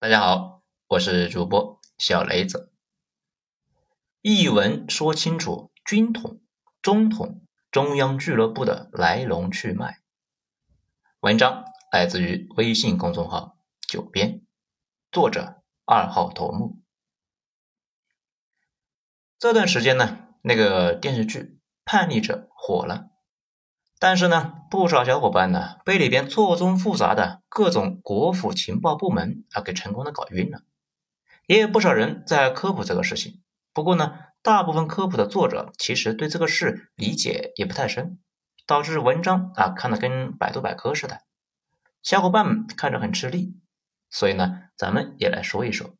大家好，我是主播小雷子。一文说清楚军统、中统、中央俱乐部的来龙去脉。文章来自于微信公众号“九编”，作者二号头目。这段时间呢，那个电视剧《叛逆者》火了。但是呢，不少小伙伴呢被里边错综复杂的各种国府情报部门啊给成功的搞晕了，也有不少人在科普这个事情。不过呢，大部分科普的作者其实对这个事理解也不太深，导致文章啊看的跟百度百科似的，小伙伴们看着很吃力。所以呢，咱们也来说一说，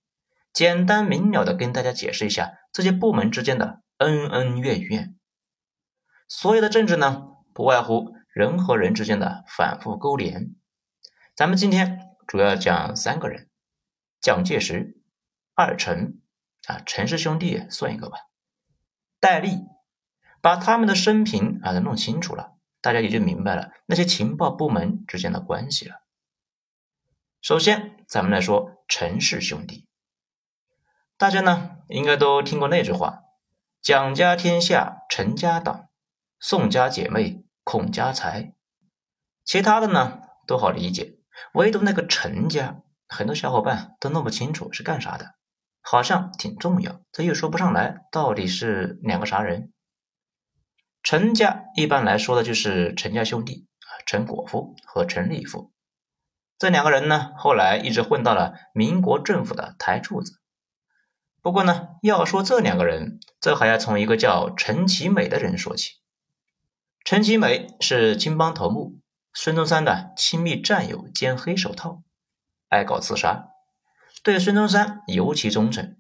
简单明了的跟大家解释一下这些部门之间的恩恩怨怨。所有的政治呢。不外乎人和人之间的反复勾连。咱们今天主要讲三个人：蒋介石、二陈啊，陈氏兄弟算一个吧。戴笠，把他们的生平啊都弄清楚了，大家也就明白了那些情报部门之间的关系了。首先，咱们来说陈氏兄弟。大家呢应该都听过那句话：“蒋家天下，陈家党，宋家姐妹。”孔家财，其他的呢都好理解，唯独那个陈家，很多小伙伴都弄不清楚是干啥的，好像挺重要，这又说不上来到底是两个啥人。陈家一般来说的就是陈家兄弟啊，陈果夫和陈立夫这两个人呢，后来一直混到了民国政府的台柱子。不过呢，要说这两个人，这还要从一个叫陈其美的人说起。陈其美是青帮头目孙中山的亲密战友兼黑手套，爱搞刺杀，对孙中山尤其忠诚。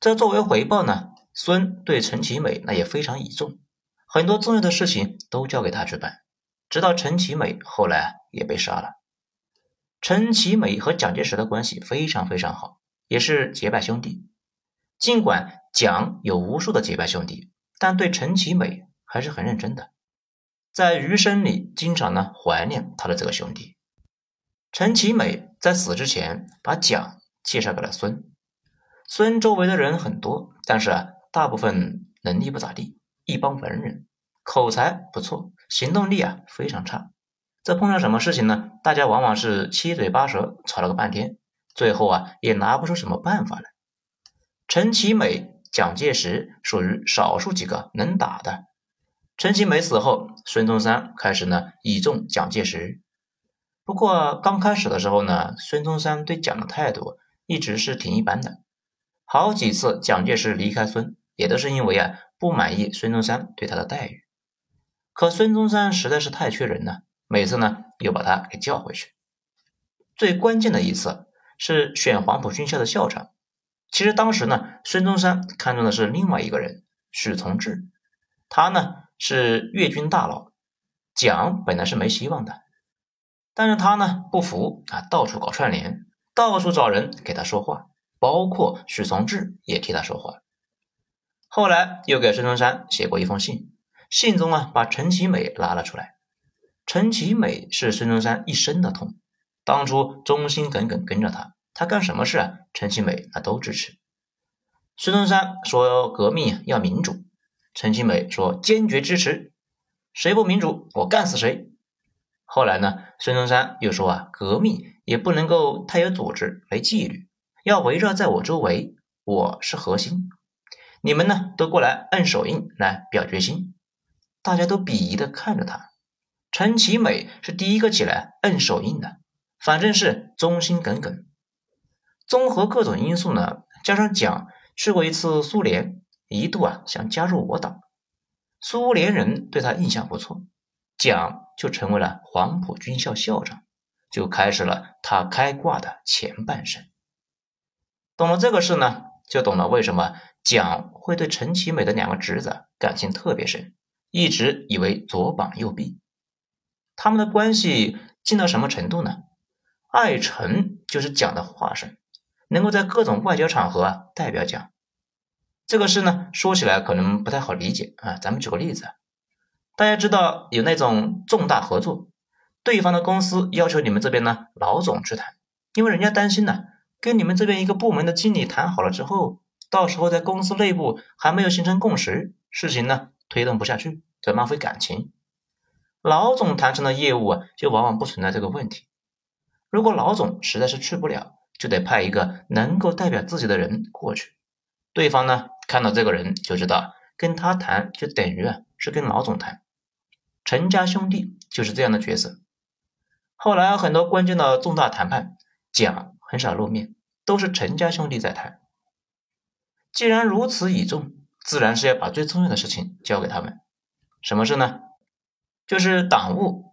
这作为回报呢，孙对陈其美那也非常倚重，很多重要的事情都交给他去办。直到陈其美后来也被杀了。陈其美和蒋介石的关系非常非常好，也是结拜兄弟。尽管蒋有无数的结拜兄弟，但对陈其美还是很认真的。在余生里，经常呢怀念他的这个兄弟陈其美。在死之前，把蒋介绍给了孙。孙周围的人很多，但是啊，大部分能力不咋地，一帮文人，口才不错，行动力啊非常差。这碰上什么事情呢？大家往往是七嘴八舌，吵了个半天，最后啊也拿不出什么办法来。陈其美、蒋介石属于少数几个能打的。陈其美死后，孙中山开始呢倚重蒋介石。不过刚开始的时候呢，孙中山对蒋的态度一直是挺一般的。好几次蒋介石离开孙，也都是因为啊不满意孙中山对他的待遇。可孙中山实在是太缺人了，每次呢又把他给叫回去。最关键的一次是选黄埔军校的校长。其实当时呢，孙中山看中的是另外一个人，许从志。他呢。是粤军大佬，蒋本来是没希望的，但是他呢不服啊，到处搞串联，到处找人给他说话，包括许从志也替他说话。后来又给孙中山写过一封信，信中啊把陈其美拉了出来。陈其美是孙中山一生的痛，当初忠心耿耿跟着他，他干什么事啊，陈其美他都支持。孙中山说革命要民主。陈其美说：“坚决支持，谁不民主，我干死谁。”后来呢，孙中山又说：“啊，革命也不能够太有组织、没纪律，要围绕在我周围，我是核心。你们呢，都过来摁手印来表决心。”大家都鄙夷的看着他。陈其美是第一个起来摁手印的，反正是忠心耿耿。综合各种因素呢，加上蒋去过一次苏联。一度啊想加入我党，苏联人对他印象不错，蒋就成为了黄埔军校校长，就开始了他开挂的前半生。懂了这个事呢，就懂了为什么蒋会对陈其美的两个侄子感情特别深，一直以为左膀右臂。他们的关系近到什么程度呢？爱陈就是蒋的化身，能够在各种外交场合啊代表蒋。这个事呢，说起来可能不太好理解啊。咱们举个例子，大家知道有那种重大合作，对方的公司要求你们这边呢老总去谈，因为人家担心呢跟你们这边一个部门的经理谈好了之后，到时候在公司内部还没有形成共识，事情呢推动不下去，就浪费感情。老总谈成的业务啊，就往往不存在这个问题。如果老总实在是去不了，就得派一个能够代表自己的人过去。对方呢看到这个人就知道，跟他谈就等于啊是跟老总谈。陈家兄弟就是这样的角色。后来很多关键的重大谈判，蒋很少露面，都是陈家兄弟在谈。既然如此倚重，自然是要把最重要的事情交给他们。什么事呢？就是党务，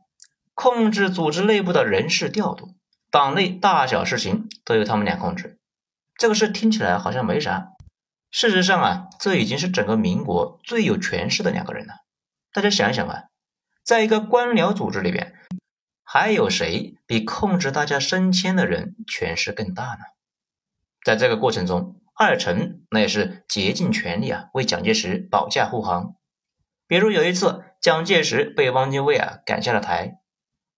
控制组织内部的人事调度，党内大小事情都由他们俩控制。这个事听起来好像没啥，事实上啊，这已经是整个民国最有权势的两个人了。大家想一想啊，在一个官僚组织里边，还有谁比控制大家升迁的人权势更大呢？在这个过程中，二臣那也是竭尽全力啊，为蒋介石保驾护航。比如有一次。蒋介石被汪精卫啊赶下了台，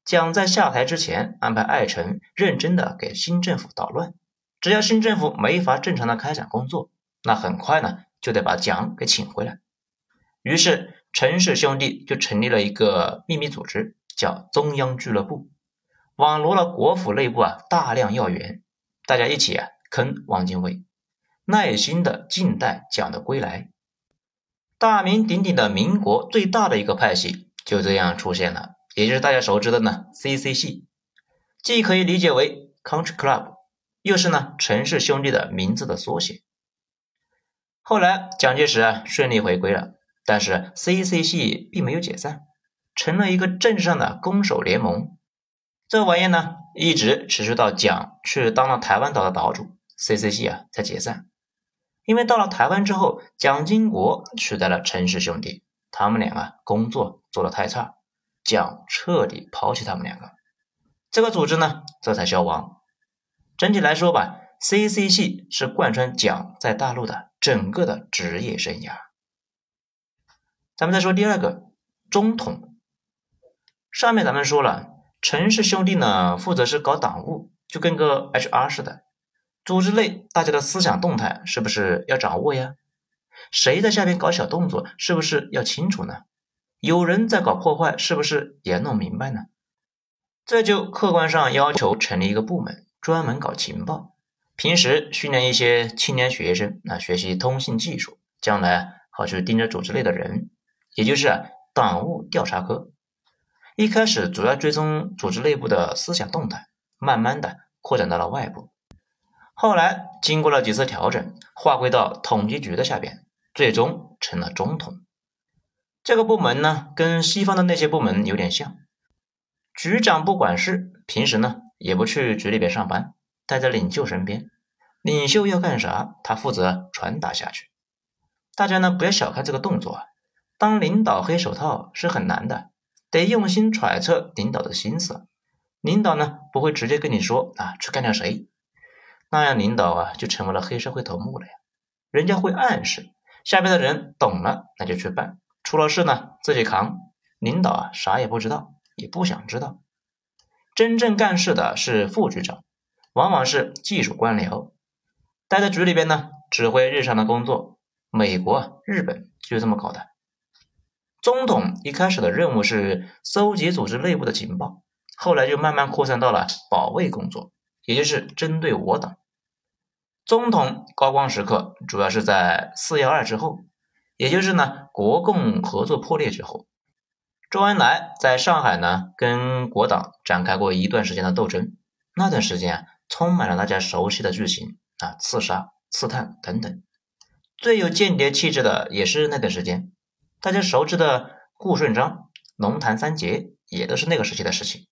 蒋在下台之前安排艾诚认真的给新政府捣乱，只要新政府没法正常的开展工作，那很快呢就得把蒋给请回来。于是陈氏兄弟就成立了一个秘密组织，叫中央俱乐部，网罗了国府内部啊大量要员，大家一起啊坑汪精卫，耐心的静待蒋的归来。大名鼎鼎的民国最大的一个派系就这样出现了，也就是大家熟知的呢 CC 系，既可以理解为 Country Club，又是呢陈氏兄弟的名字的缩写。后来蒋介石啊顺利回归了，但是 CC 系并没有解散，成了一个政治上的攻守联盟。这玩意呢一直持续到蒋去当了台湾岛的岛主，CC 系啊才解散。因为到了台湾之后，蒋经国取代了陈氏兄弟，他们俩啊工作做得太差，蒋彻底抛弃他们两个，这个组织呢这才消亡。整体来说吧，CC 系是贯穿蒋在大陆的整个的职业生涯。咱们再说第二个中统，上面咱们说了，陈氏兄弟呢负责是搞党务，就跟个 HR 似的。组织内大家的思想动态是不是要掌握呀？谁在下边搞小动作，是不是要清楚呢？有人在搞破坏，是不是也弄明白呢？这就客观上要求成立一个部门，专门搞情报，平时训练一些青年学生啊，学习通信技术，将来好去盯着组织内的人，也就是党务调查科。一开始主要追踪组织内部的思想动态，慢慢的扩展到了外部。后来经过了几次调整，划归到统计局的下边，最终成了中统。这个部门呢，跟西方的那些部门有点像。局长不管事，平时呢也不去局里边上班，待在领袖身边。领袖要干啥，他负责传达下去。大家呢不要小看这个动作，当领导黑手套是很难的，得用心揣测领导的心思。领导呢不会直接跟你说啊，去干掉谁。那样领导啊就成为了黑社会头目了呀，人家会暗示下边的人懂了，那就去办，出了事呢自己扛。领导啊啥也不知道，也不想知道。真正干事的是副局长，往往是技术官僚，待在局里边呢，指挥日常的工作。美国、日本就这么搞的。中统一开始的任务是搜集组织内部的情报，后来就慢慢扩散到了保卫工作，也就是针对我党。中统高光时刻主要是在四幺二之后，也就是呢国共合作破裂之后，周恩来在上海呢跟国党展开过一段时间的斗争，那段时间啊充满了大家熟悉的剧情啊刺杀、刺探等等，最有间谍气质的也是那段时间，大家熟知的顾顺章、龙潭三杰也都是那个时期的事情。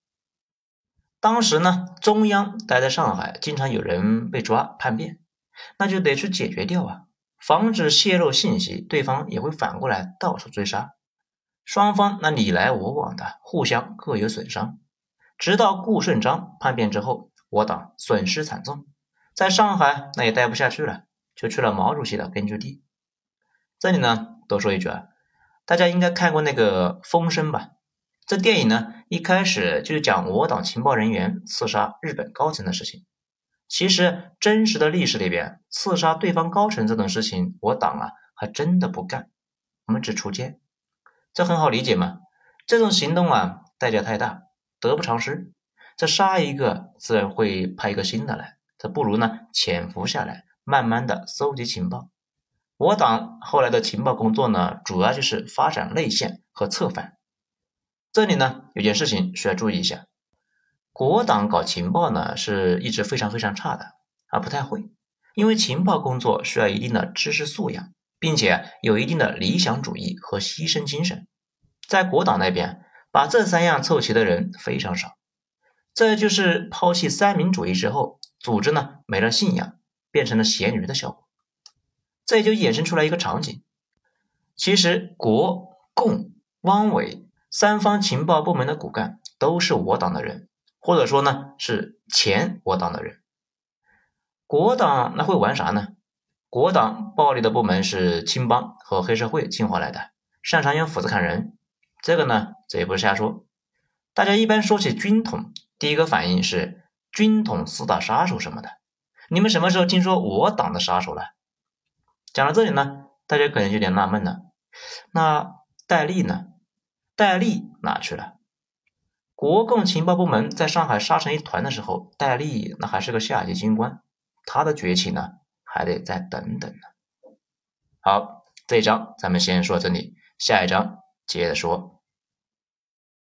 当时呢中央待在上海，经常有人被抓叛变。那就得去解决掉啊，防止泄露信息，对方也会反过来到处追杀，双方那你来我往的，互相各有损伤。直到顾顺章叛变之后，我党损失惨重，在上海那也待不下去了，就去了毛主席的根据地。这里呢，多说一句啊，大家应该看过那个《风声》吧？这电影呢，一开始就是讲我党情报人员刺杀日本高层的事情。其实真实的历史里边，刺杀对方高层这种事情，我党啊还真的不干，我们只锄奸，这很好理解嘛。这种行动啊，代价太大，得不偿失。这杀一个，自然会派一个新的来，这不如呢潜伏下来，慢慢的搜集情报。我党后来的情报工作呢，主要就是发展内线和策反。这里呢有件事情需要注意一下，国党搞情报呢是一直非常非常差的啊，不太会，因为情报工作需要一定的知识素养，并且有一定的理想主义和牺牲精神。在国党那边，把这三样凑齐的人非常少。这就是抛弃三民主义之后，组织呢没了信仰，变成了咸鱼的效果。这也就衍生出来一个场景：其实国共汪伪三方情报部门的骨干都是我党的人，或者说呢是前我党的人。国党那会玩啥呢？国党暴力的部门是青帮和黑社会进化来的，擅长用斧子砍人。这个呢，这也不是瞎说。大家一般说起军统。第一个反应是军统四大杀手什么的，你们什么时候听说我党的杀手了？讲到这里呢，大家可能有点纳闷了。那戴笠呢？戴笠哪去了？国共情报部门在上海杀成一团的时候，戴笠那还是个下级军官，他的崛起呢，还得再等等呢。好，这一章咱们先说到这里，下一章接着说。